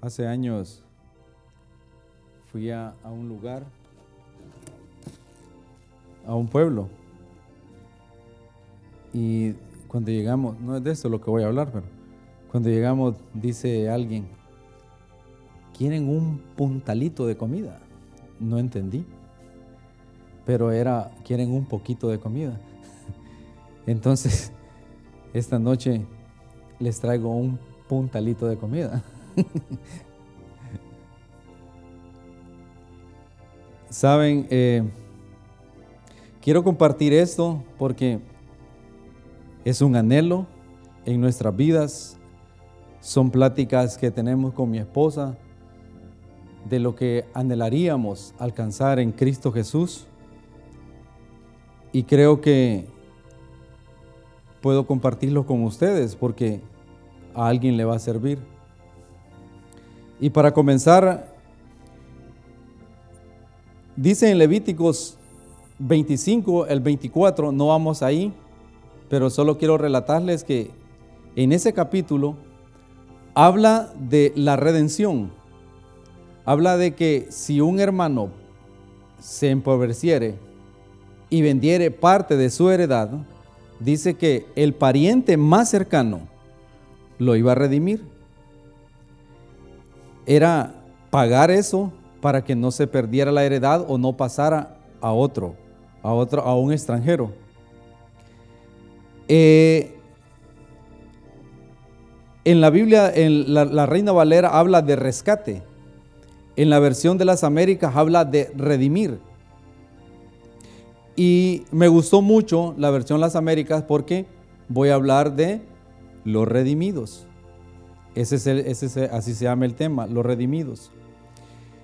Hace años fui a, un lugar, a un pueblo, y cuando llegamos, no es de esto lo que voy a hablar, pero cuando llegamos dice alguien, quieren un puntalito de comida. No entendí, pero era, quieren un poquito de comida. Entonces, esta noche les traigo un puntalito de comida. Saben, eh, quiero compartir esto porque es un anhelo en nuestras vidas. Son pláticas que tenemos con mi esposa de lo que anhelaríamos alcanzar en Cristo Jesús. Y creo que puedo compartirlo con ustedes porque a alguien le va a servir. Y para comenzar, dice en Levíticos 25, el 24, no vamos ahí, pero solo quiero relatarles que en ese capítulo habla de la redención. Habla de que si un hermano se empobreciere y vendiere parte de su heredad, dice que el pariente más cercano lo iba a redimir. Era pagar eso para que no se perdiera la heredad o no pasara a otro, a otro, a un extranjero. Eh, en la Biblia, la, la Reina Valera habla de rescate. En la versión de las Américas habla de redimir. Y me gustó mucho la versión Las Américas porque voy a hablar de los redimidos. Ese es, ese así se llama el tema, los redimidos.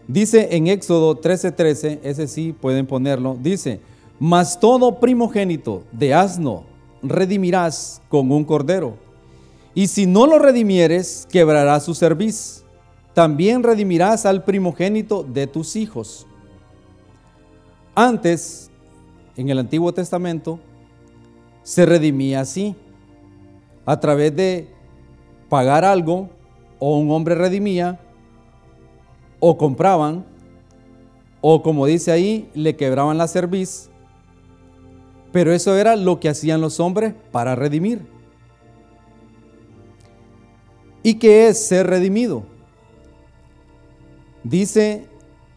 Dice en Éxodo 13:13, ese sí pueden ponerlo, dice, mas todo primogénito de asno redimirás con un cordero. Y si no lo redimieres, quebrará su cerviz. También redimirás al primogénito de tus hijos. Antes en el Antiguo Testamento se redimía así, a través de pagar algo, o un hombre redimía, o compraban, o como dice ahí, le quebraban la cerviz, pero eso era lo que hacían los hombres para redimir. ¿Y qué es ser redimido? Dice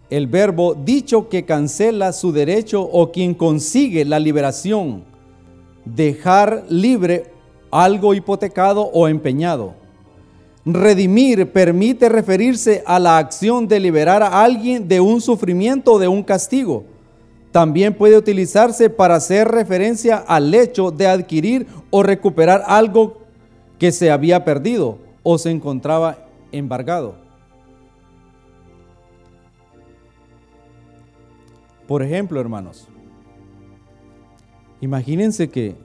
el verbo dicho que cancela su derecho o quien consigue la liberación, dejar libre algo hipotecado o empeñado. Redimir permite referirse a la acción de liberar a alguien de un sufrimiento o de un castigo. También puede utilizarse para hacer referencia al hecho de adquirir o recuperar algo que se había perdido o se encontraba embargado. Por ejemplo, hermanos, imagínense que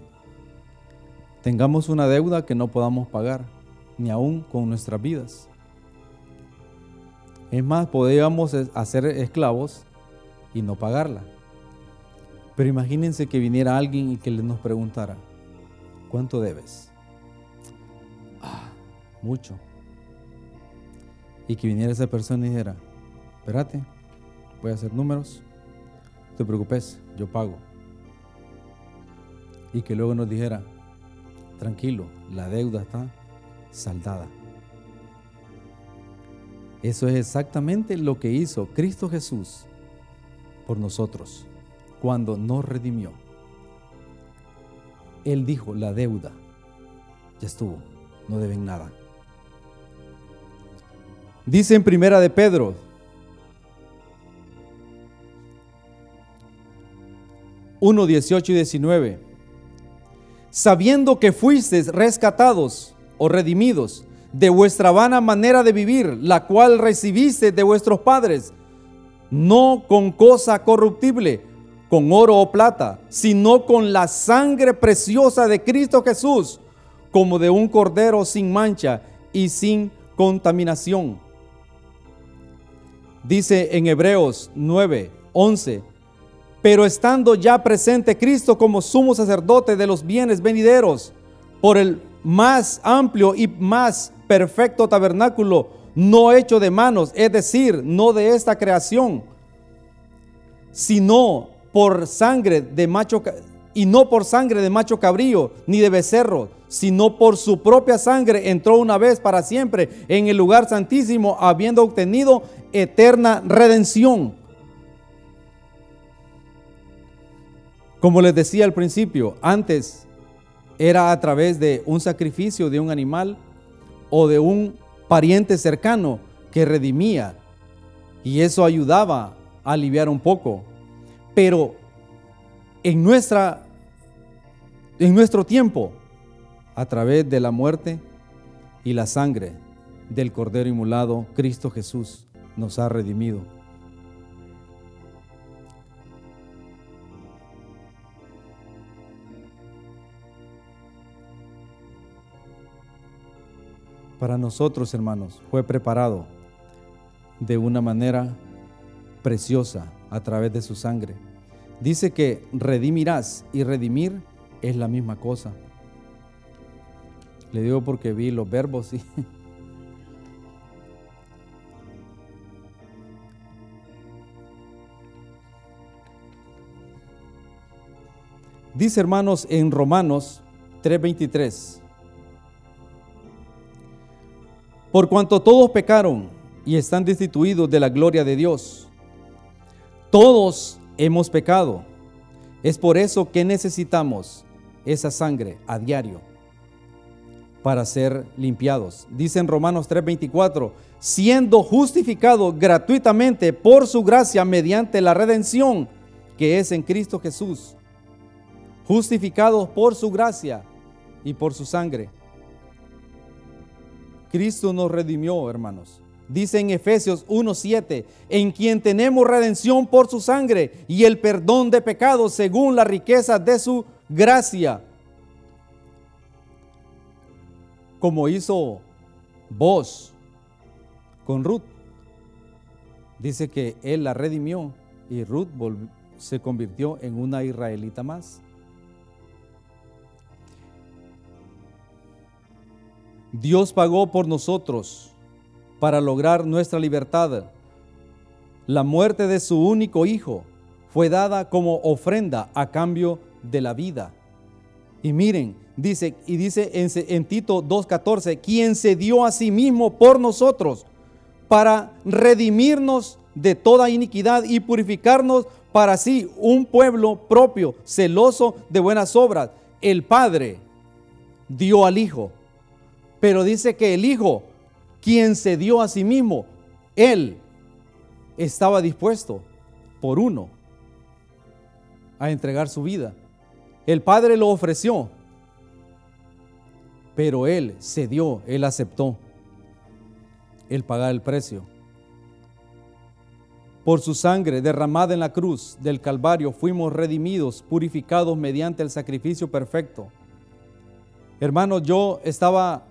tengamos una deuda que no podamos pagar, ni aún con nuestras vidas. Es más, podríamos hacer esclavos y no pagarla. Pero imagínense que viniera alguien y que nos preguntara, ¿cuánto debes? Ah, mucho. Y que viniera esa persona y dijera, espérate, voy a hacer números no te preocupes, yo pago. Y que luego nos dijera, tranquilo, la deuda está saldada. Eso es exactamente lo que hizo Cristo Jesús por nosotros cuando nos redimió. Él dijo, la deuda ya estuvo, no deben nada. Dice en primera de Pedro 1, 18 y 19. Sabiendo que fuisteis rescatados redimidos de vuestra vana manera de vivir, la cual recibiste de vuestros padres, no con cosa corruptible, con oro o plata, sino con la sangre preciosa de Cristo Jesús, como de un cordero sin mancha y sin contaminación. Dice en Hebreos 9, 11 pero estando ya presente Cristo como sumo sacerdote de los bienes venideros, por el más amplio y más perfecto tabernáculo, no hecho de manos, es decir, no de esta creación, sino por sangre de macho y no por sangre de macho cabrío ni de becerro, sino por su propia sangre entró una vez para siempre en el lugar santísimo, habiendo obtenido eterna redención. Como les decía al principio, antes era a través de un sacrificio de un animal o de un pariente cercano que redimía y eso ayudaba a aliviar un poco. Pero en, nuestra, en nuestro tiempo, a través de la muerte y la sangre del Cordero Inmolado, Cristo Jesús nos ha redimido. Para nosotros, hermanos, fue preparado de una manera preciosa a través de su sangre. Dice que redimirás y redimir es la misma cosa. Le digo porque vi los verbos y Dice hermanos en Romanos 3:23, por cuanto todos pecaron y están destituidos de la gloria de Dios, todos hemos pecado. Es por eso que necesitamos esa sangre a diario para ser limpiados. Dice en Romanos 3:24, siendo justificado gratuitamente por su gracia mediante la redención que es en Cristo Jesús. Justificados por su gracia y por su sangre. Cristo nos redimió, hermanos. Dice en Efesios 1:7, en quien tenemos redención por su sangre y el perdón de pecados según la riqueza de su gracia. Como hizo vos con Ruth. Dice que él la redimió y Ruth se convirtió en una israelita más. Dios pagó por nosotros para lograr nuestra libertad. La muerte de su único hijo fue dada como ofrenda a cambio de la vida. Y miren, dice y dice en, en Tito 2:14, quien se dio a sí mismo por nosotros para redimirnos de toda iniquidad y purificarnos para sí un pueblo propio, celoso de buenas obras. El Padre dio al Hijo, pero dice que el Hijo quien se dio a sí mismo, Él estaba dispuesto por uno a entregar su vida. El Padre lo ofreció, pero Él se dio, Él aceptó el pagar el precio. Por su sangre derramada en la cruz del Calvario fuimos redimidos, purificados mediante el sacrificio perfecto. Hermanos, yo estaba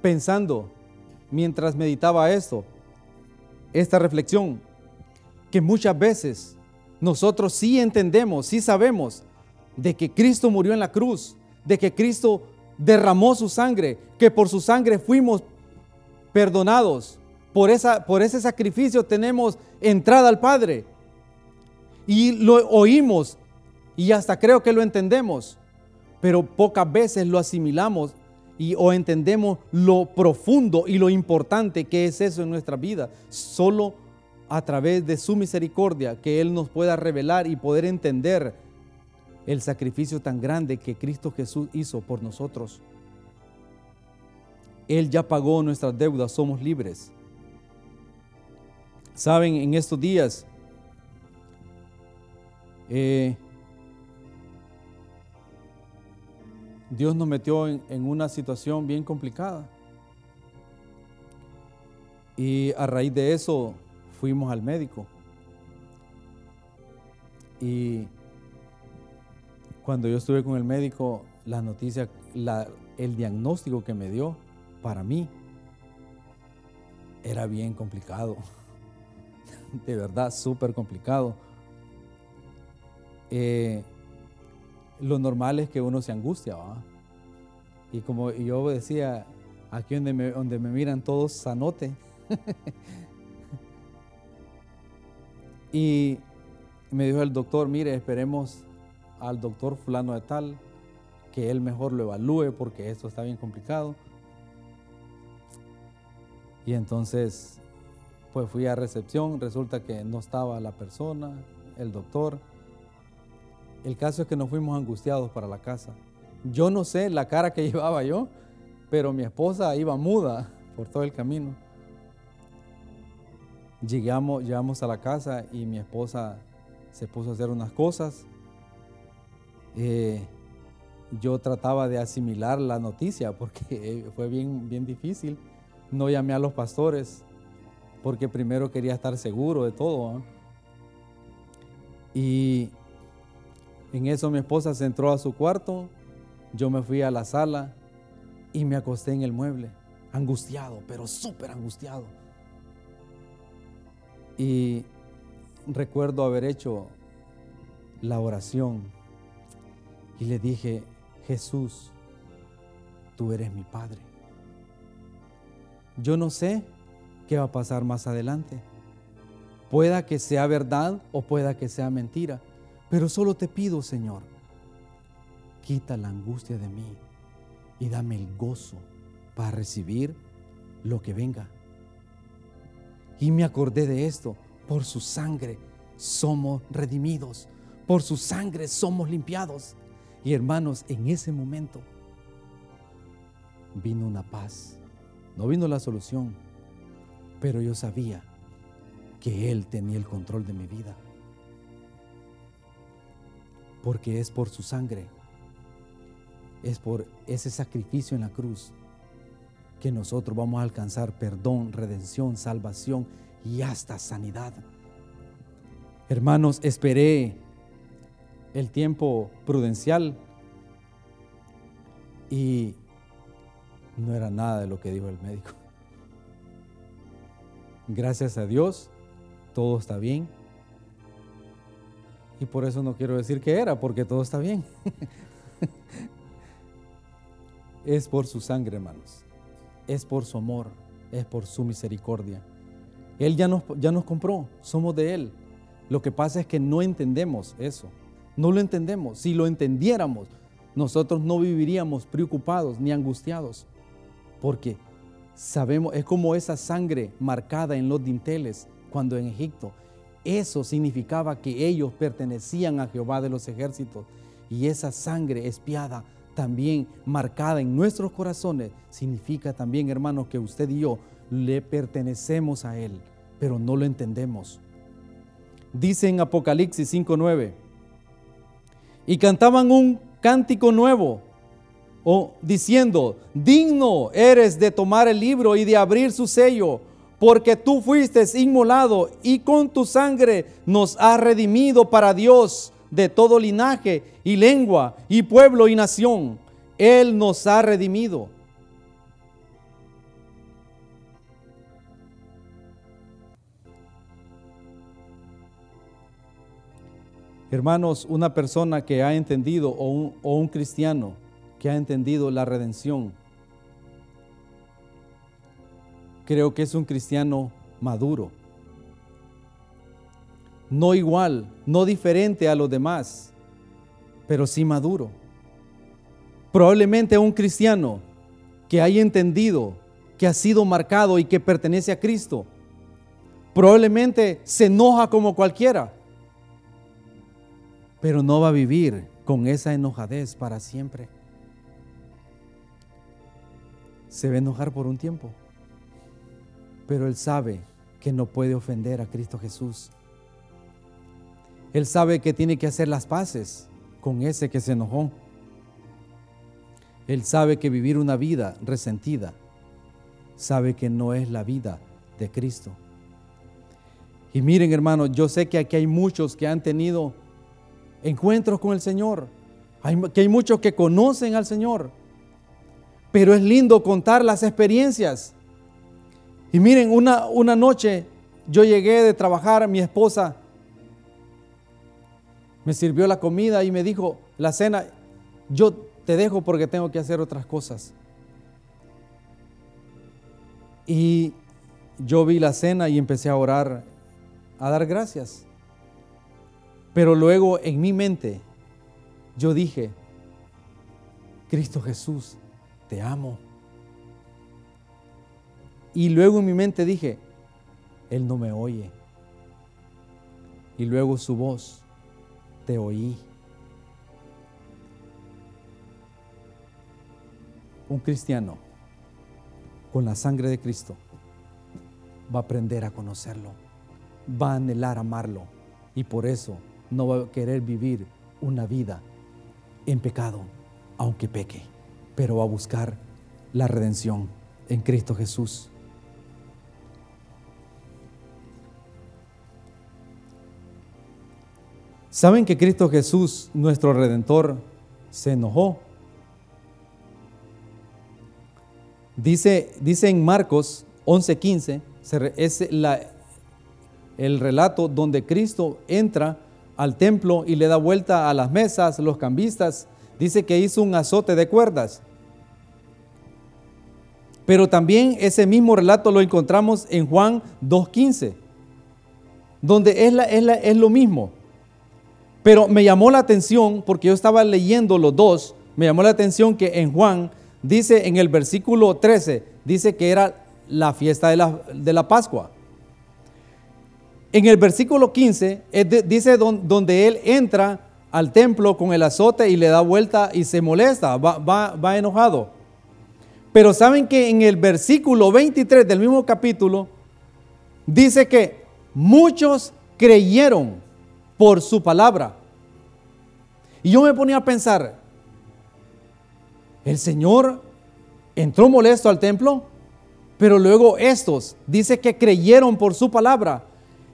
pensando mientras meditaba esto, esta reflexión, que muchas veces nosotros sí entendemos, sí sabemos de que Cristo murió en la cruz, de que Cristo derramó su sangre, que por su sangre fuimos perdonados. Por, esa, por ese sacrificio tenemos entrada al Padre. Y lo oímos y hasta creo que lo entendemos, pero pocas veces lo asimilamos y o entendemos lo profundo y lo importante que es eso en nuestra vida. Solo a través de su misericordia que Él nos pueda revelar y poder entender el sacrificio tan grande que Cristo Jesús hizo por nosotros. Él ya pagó nuestras deudas, somos libres. Saben, en estos días eh, Dios nos metió en, una situación bien complicada. Y a raíz de eso fuimos al médico. Y cuando yo estuve con el médico, la noticia, el diagnóstico que me dio para mí era bien complicado. De verdad, súper complicado. Eh, lo normal es que uno se angustia, Y como yo decía, aquí donde me, donde me miran todos sanote. y me dijo el doctor, mire, esperemos al doctor fulano de tal, que él mejor lo evalúe porque esto está bien complicado. Y entonces, pues fui a recepción, resulta que no estaba la persona, el doctor. El caso es que nos fuimos angustiados para la casa. Yo no sé la cara que llevaba yo, pero mi esposa iba muda por todo el camino. Llegamos, llegamos a la casa y mi esposa se puso a hacer unas cosas. Eh, yo trataba de asimilar la noticia porque fue bien, bien difícil. No llamé a los pastores porque primero quería estar seguro de todo. Y en eso mi esposa se entró a su cuarto, yo me fui a la sala y me acosté en el mueble, angustiado, pero súper angustiado. Y recuerdo haber hecho la oración y le dije, Jesús, tú eres mi Padre. Yo no sé qué va a pasar más adelante. Pueda que sea verdad o pueda que sea mentira, pero solo te pido, Señor, quita la angustia de mí y dame el gozo para recibir lo que venga. Y me acordé de esto, por su sangre somos redimidos, por su sangre somos limpiados. Y hermanos, en ese momento vino una paz. No vino la solución, pero yo sabía que Él tenía el control de mi vida. Porque es por su sangre, es por ese sacrificio en la cruz que nosotros vamos a alcanzar perdón, redención, salvación y hasta sanidad. Hermanos, esperé el tiempo prudencial y no era nada de lo que dijo el médico. Gracias a Dios, todo está bien. Y por eso no quiero decir que era, porque todo está bien. es por su sangre, hermanos. Es por su amor, es por su misericordia. Él ya nos, ya nos compró, somos de Él. Lo que pasa es que no entendemos eso. No lo entendemos. Si lo entendiéramos, nosotros no viviríamos preocupados ni angustiados. Porque sabemos, es como esa sangre marcada en los dinteles cuando en Egipto. Eso significaba que ellos pertenecían a Jehová de los ejércitos. Y esa sangre espiada también marcada en nuestros corazones significa también, hermanos, que usted y yo le pertenecemos a Él, pero no lo entendemos. Dice en Apocalipsis 5.9, y cantaban un cántico nuevo, o diciendo, digno eres de tomar el libro y de abrir su sello, porque tú fuiste inmolado y con tu sangre nos has redimido para Dios de todo linaje y lengua y pueblo y nación. Él nos ha redimido. Hermanos, una persona que ha entendido o un, cristiano que ha entendido la redención, creo que es un cristiano maduro. No igual, no diferente a los demás, pero sí maduro. Probablemente un cristiano que haya entendido que ha sido marcado y que pertenece a Cristo, probablemente se enoja como cualquiera pero no va a vivir con esa enojadez para siempre. Se va a enojar por un tiempo, pero él sabe que no puede ofender a Cristo Jesús. Él sabe que tiene que hacer las paces con ese que se enojó. Él sabe que vivir una vida resentida, sabe que no es la vida de Cristo. Y miren hermanos, yo sé que aquí hay muchos que han tenido encuentros con el Señor. Hay, que hay muchos que conocen al Señor. Pero es lindo contar las experiencias. Y miren, una, una noche yo llegué de trabajar, mi esposa me sirvió la comida y me dijo, la cena, yo te dejo porque tengo que hacer otras cosas. Y yo vi la cena y empecé a orar, a dar gracias. Pero luego en mi mente yo dije, Cristo Jesús, te amo. Y luego en mi mente dije, Él no me oye. Y luego su voz, te oí. Un cristiano con la sangre de Cristo va a aprender a conocerlo, va a anhelar amarlo y por eso no va a querer vivir una vida en pecado, aunque peque, pero va a buscar la redención en Cristo Jesús. ¿Saben que Cristo Jesús, nuestro Redentor, se enojó? Dice, en Marcos 11:15, es el relato donde Cristo entra al templo y le da vuelta a las mesas, los cambistas. Dice que hizo un azote de cuerdas. Pero también ese mismo relato lo encontramos en Juan 2.15, donde es, es lo mismo. Pero me llamó la atención, porque yo estaba leyendo los dos, me llamó la atención que en Juan dice en el versículo 13, dice que era la fiesta de la, de la Pascua. En el versículo 15 dice donde él entra al templo con el azote y le da vuelta y se molesta, va, va, va enojado. Pero saben que en el versículo 23 del mismo capítulo dice que muchos creyeron por su palabra. Y yo me ponía a pensar, el Señor entró molesto al templo, pero luego estos dice que creyeron por su palabra.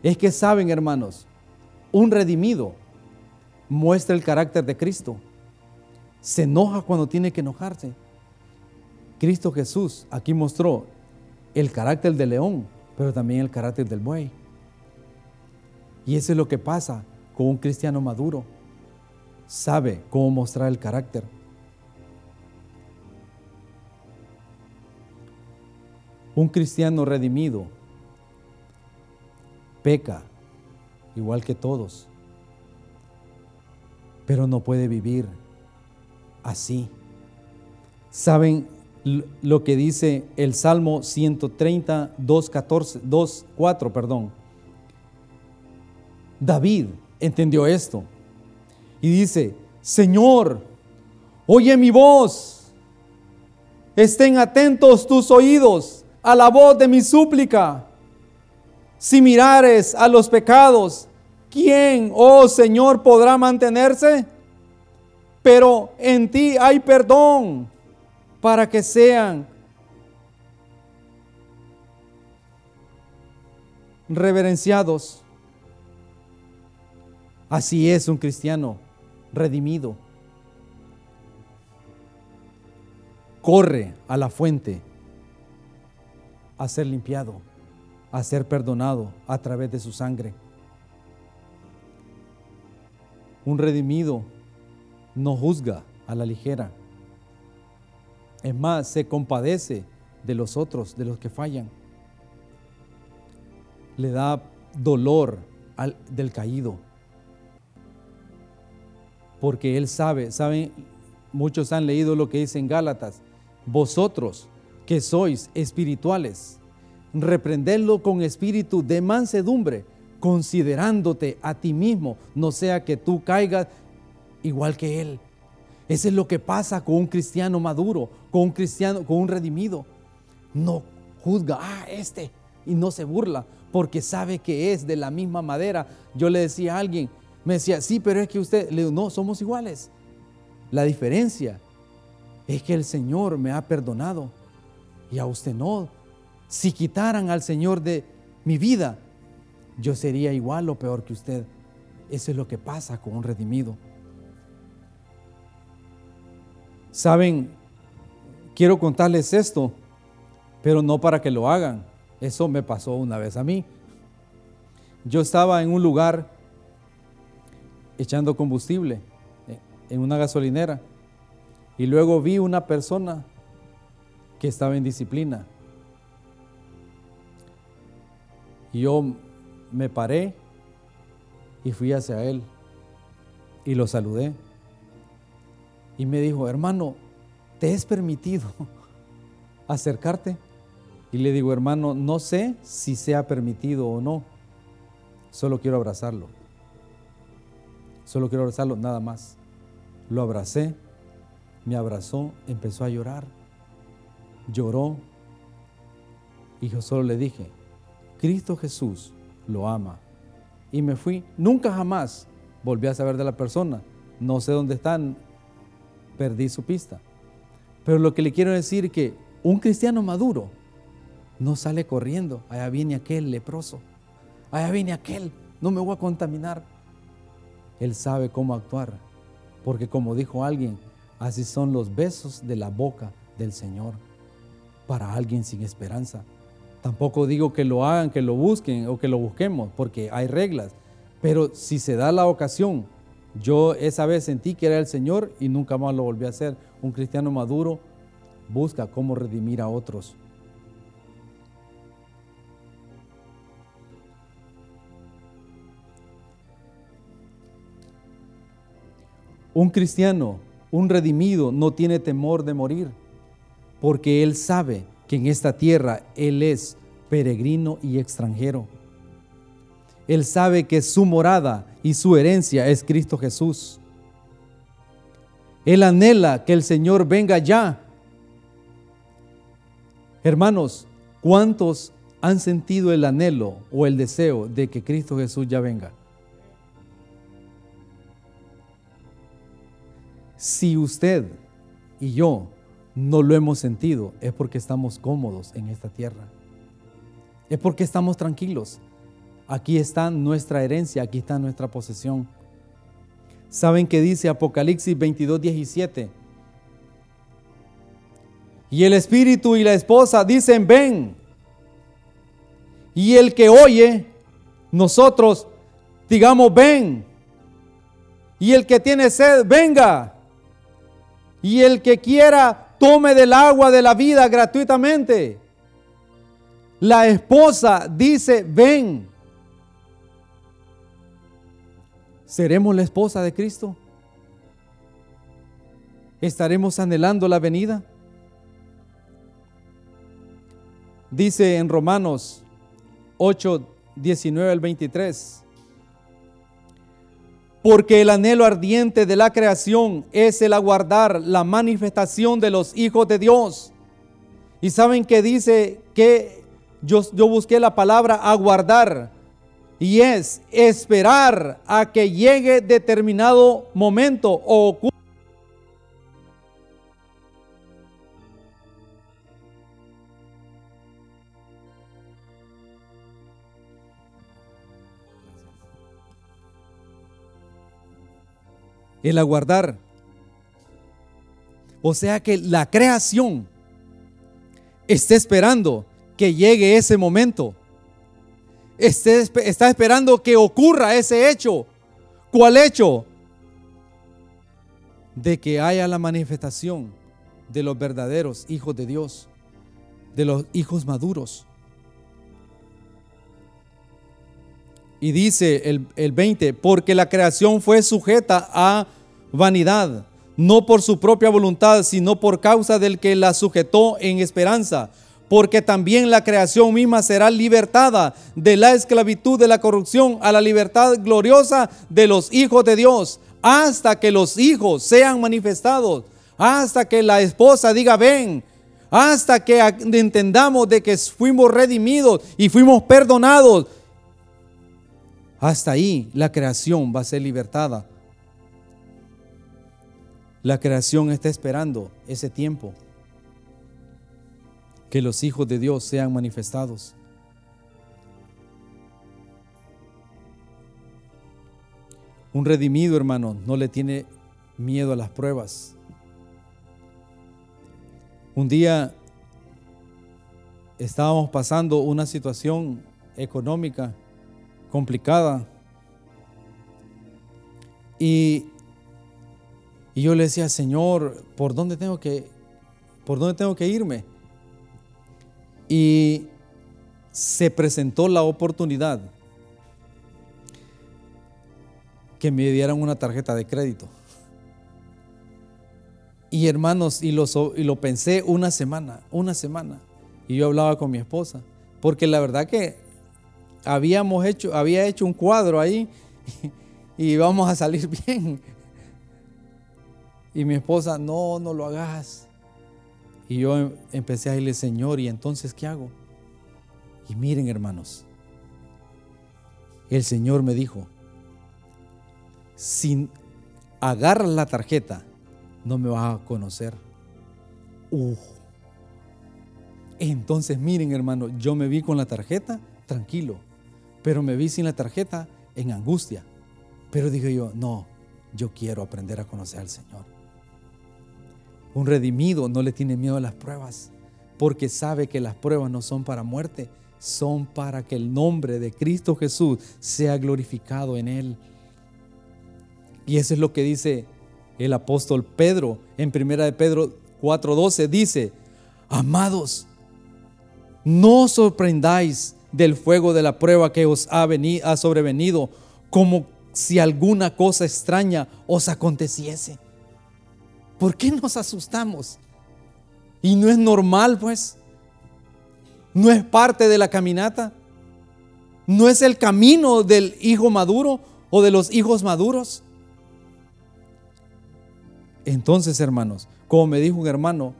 Es que saben, hermanos, un redimido muestra el carácter de Cristo. Se enoja cuando tiene que enojarse. Cristo Jesús aquí mostró el carácter del león, pero también el carácter del buey. Y eso es lo que pasa con un cristiano maduro. Sabe cómo mostrar el carácter. Un cristiano redimido peca igual que todos, pero no puede vivir así. ¿Saben lo que dice el Salmo 130, 2, 14, 2, 4, perdón? David entendió esto y dice, Señor, oye mi voz, estén atentos tus oídos a la voz de mi súplica. Si mirares a los pecados, ¿quién, oh Señor, podrá mantenerse? Pero en ti hay perdón para que sean reverenciados. Así es un cristiano redimido. Corre a la fuente a ser limpiado, a ser perdonado a través de su sangre. Un redimido no juzga a la ligera. Es más, se compadece de los otros, de los que fallan. Le da dolor al, del caído. Porque él sabe, saben, muchos han leído lo que dice en Gálatas, vosotros que sois espirituales, reprendedlo con espíritu de mansedumbre, considerándote a ti mismo, no sea que tú caigas igual que él. Eso es lo que pasa con un cristiano maduro, con un cristiano, con un redimido. No juzga, ah, este, y no se burla, porque sabe que es de la misma madera. Yo le decía a alguien, me decía, sí, pero es que usted, le digo, no, somos iguales. La diferencia es que el Señor me ha perdonado y a usted no. Si quitaran al Señor de mi vida, yo sería igual o peor que usted. Eso es lo que pasa con un redimido. Saben, quiero contarles esto, pero no para que lo hagan. Eso me pasó una vez a mí. Yo estaba en un lugar echando combustible eh, en una gasolinera y luego vi una persona que estaba en disciplina. Y yo me paré y fui hacia él y lo saludé. Y me dijo, hermano, ¿te es permitido acercarte? Y le digo, hermano, no sé si sea permitido o no, solo quiero abrazarlo. Solo quiero abrazarlo, nada más. Lo abracé, me abrazó, empezó a llorar, lloró. Y yo solo le dije, Cristo Jesús lo ama. Y me fui, nunca jamás volví a saber de la persona. No sé dónde están, perdí su pista. Pero lo que le quiero decir que un cristiano maduro no sale corriendo. Allá viene aquel leproso. Allá viene aquel. No me voy a contaminar. Él sabe cómo actuar. Porque como dijo alguien, así son los besos de la boca del Señor para alguien sin esperanza. Tampoco digo que lo hagan, que lo busquen o que lo busquemos, porque hay reglas. Pero si se da la ocasión, yo esa vez sentí que era el Señor y nunca más lo volví a hacer. Un cristiano maduro busca cómo redimir a otros. Un cristiano, un redimido, no tiene temor de morir, porque él sabe que en esta tierra él es peregrino y extranjero. Él sabe que su morada y su herencia es Cristo Jesús. Él anhela que el Señor venga ya. Hermanos, ¿cuántos han sentido el anhelo o el deseo de que Cristo Jesús ya venga? Si usted y yo no lo hemos sentido, es porque estamos cómodos en esta tierra. Es porque estamos tranquilos. Aquí está nuestra herencia, aquí está nuestra posesión. ¿Saben qué dice Apocalipsis 22, 17? Y el espíritu y la esposa dicen, ven. Y el que oye, nosotros digamos, ven. Y el que tiene sed, venga. Y el que quiera, tome del agua de la vida gratuitamente. La esposa dice, ven. ¿Seremos la esposa de Cristo? ¿Estaremos anhelando la venida? Dice en Romanos 8, 19 al 23. Porque el anhelo ardiente de la creación es el aguardar la manifestación de los hijos de Dios. Y saben que dice que yo, busqué la palabra aguardar y es esperar a que llegue determinado momento o el aguardar. O sea que la creación está esperando que llegue ese momento está esperando que ocurra ese hecho. ¿Cuál hecho? De que haya la manifestación de los verdaderos hijos de Dios, de los hijos maduros. Y dice el, el 20, porque la creación fue sujeta a vanidad, no por su propia voluntad, sino por causa del que la sujetó en esperanza porque también la creación misma será libertada de la esclavitud de la corrupción a la libertad gloriosa de los hijos de Dios, hasta que los hijos sean manifestados, hasta que la esposa diga ven, hasta que entendamos de que fuimos redimidos y fuimos perdonados. Hasta ahí la creación va a ser libertada. La creación está esperando ese tiempo que los hijos de Dios sean manifestados. Un redimido, hermano, no le tiene miedo a las pruebas. Un día estábamos pasando una situación económica complicada y, y yo le decía, Señor, ¿por dónde tengo que, por dónde tengo que irme? Y se presentó la oportunidad que me dieran una tarjeta de crédito. Y hermanos, y lo, y lo pensé una semana, una semana. Y yo hablaba con mi esposa, porque la verdad que habíamos hecho, había hecho un cuadro ahí y vamos a salir bien. Y mi esposa, no, no lo hagas. Y yo em, empecé a decirle, Señor, ¿y entonces qué hago? Y miren, hermanos, el Señor me dijo, si agarras la tarjeta, no me vas a conocer. Entonces, miren, hermano, yo me vi con la tarjeta tranquilo, pero me vi sin la tarjeta en angustia. Pero dije yo, no, yo quiero aprender a conocer al Señor. Un redimido no le tiene miedo a las pruebas, porque sabe que las pruebas no son para muerte, son para que el nombre de Cristo Jesús sea glorificado en él. Y eso es lo que dice el apóstol Pedro en primera de Pedro 4:12 dice, "Amados, no sorprendáis del fuego de la prueba que os ha, venido, ha sobrevenido como si alguna cosa extraña os aconteciese." ¿Por qué nos asustamos? Y no es normal, pues. No es parte de la caminata. No es el camino del hijo maduro o de los hijos maduros. Entonces, hermanos, como me dijo un hermano,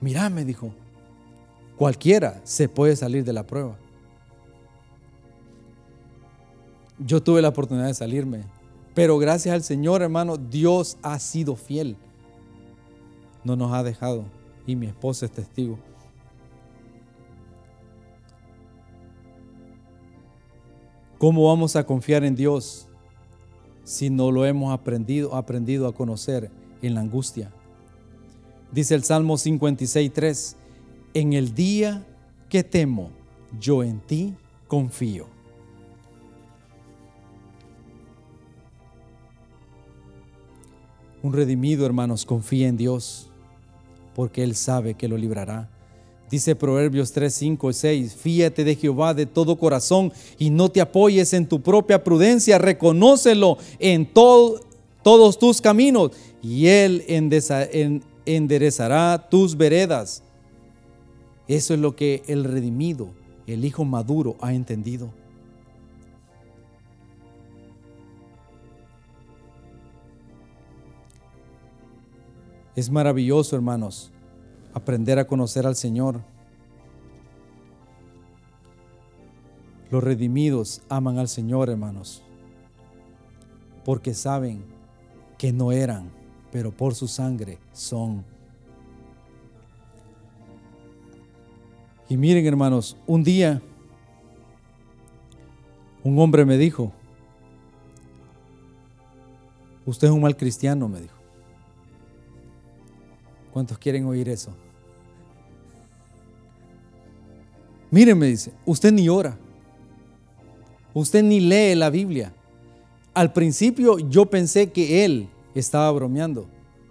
mira, me dijo, cualquiera se puede salir de la prueba. Yo tuve la oportunidad de salirme, pero gracias al Señor, hermano, Dios ha sido fiel. No nos ha dejado y mi esposa es testigo. ¿Cómo vamos a confiar en Dios si no lo hemos aprendido, aprendido a conocer en la angustia? Dice el Salmo 56.3, en el día que temo, yo en ti confío. Un redimido, hermanos, confía en Dios, porque Él sabe que lo librará. Dice Proverbios 3, 5 y 6, fíate de Jehová de todo corazón y no te apoyes en tu propia prudencia, reconócelo en todos tus caminos y Él enderezará tus veredas. Eso es lo que el redimido, el Hijo maduro, ha entendido. Es maravilloso, hermanos, aprender a conocer al Señor. Los redimidos aman al Señor, hermanos, porque saben que no eran, pero por su sangre son. Y miren, hermanos, un día un hombre me dijo, usted es un mal cristiano, me dijo. ¿Cuántos quieren oír eso? Miren, me dice, usted ni ora. Usted ni lee la Biblia. Al principio yo pensé que él estaba bromeando,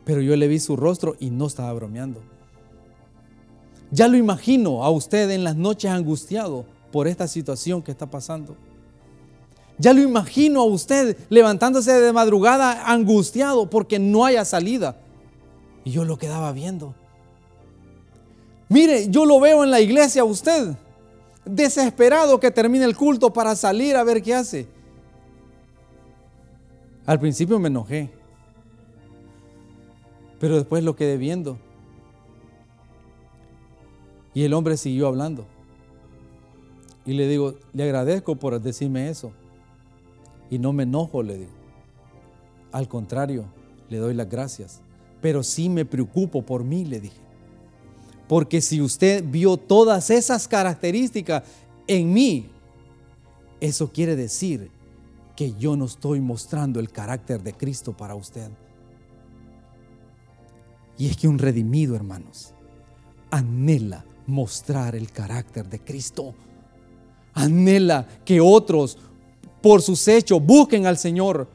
pero yo le vi su rostro y no estaba bromeando. Ya lo imagino a usted en las noches angustiado por esta situación que está pasando. Ya lo imagino a usted levantándose de madrugada angustiado porque no haya salida. Y yo lo quedaba viendo. Mire, yo lo veo en la iglesia a usted desesperado que termine el culto para salir a ver qué hace. Al principio me enojé, pero después lo quedé viendo. Y el hombre siguió hablando. Y le digo, le agradezco por decirme eso. Y no me enojo, le digo. Al contrario, le doy las gracias. Pero sí me preocupo por mí, le dije. Porque si usted vio todas esas características en mí, eso quiere decir que yo no estoy mostrando el carácter de Cristo para usted. Y es que un redimido, hermanos, anhela mostrar el carácter de Cristo. Anhela que otros, por sus hechos, busquen al Señor.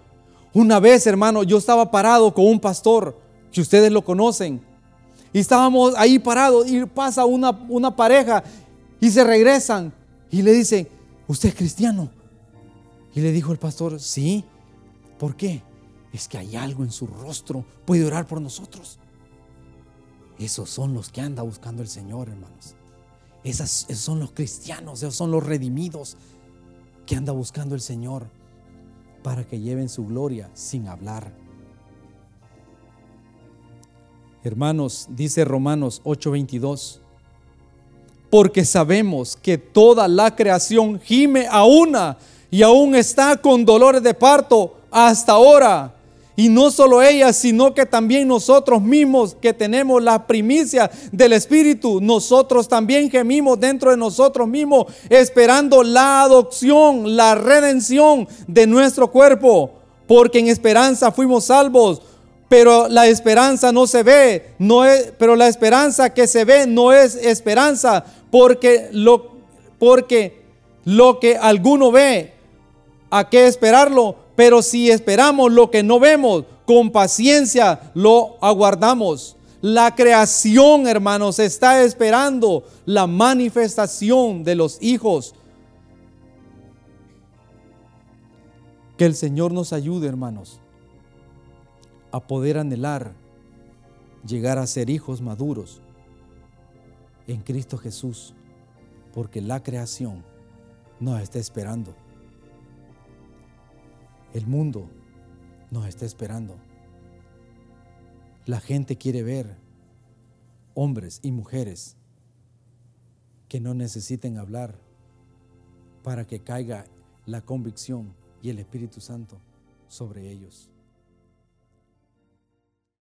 Una vez, hermano, yo estaba parado con un pastor, que ustedes lo conocen, y estábamos ahí parados y pasa una, una pareja y se regresan Y le dice, ¿usted es cristiano? Y le dijo el pastor, sí. ¿Por qué? Es que hay algo en su rostro. Puede orar por nosotros. Esos son los que anda buscando el Señor, hermanos. esos son los cristianos, esos son los redimidos que anda buscando el Señor para que lleven su gloria sin hablar. Hermanos, dice Romanos 8:22, porque sabemos que toda la creación gime a una y aún está con dolores de parto hasta ahora. Y no solo ella, sino que también nosotros mismos que tenemos la primicia del Espíritu, nosotros también gemimos dentro de nosotros mismos, esperando la adopción, la redención de nuestro cuerpo, porque en esperanza fuimos salvos. Pero la esperanza no se ve, no es, pero la esperanza que se ve no es esperanza, porque lo, porque lo que alguno ve, ¿a qué esperarlo? Pero si esperamos lo que no vemos, con paciencia lo aguardamos. La creación, hermanos, está esperando la manifestación de los hijos. Que el Señor nos ayude, hermanos, a poder anhelar llegar a ser hijos maduros en Cristo Jesús, porque la creación nos está esperando. El mundo nos está esperando. La gente quiere ver hombres y mujeres que no necesiten hablar para que caiga la convicción y el Espíritu Santo sobre ellos.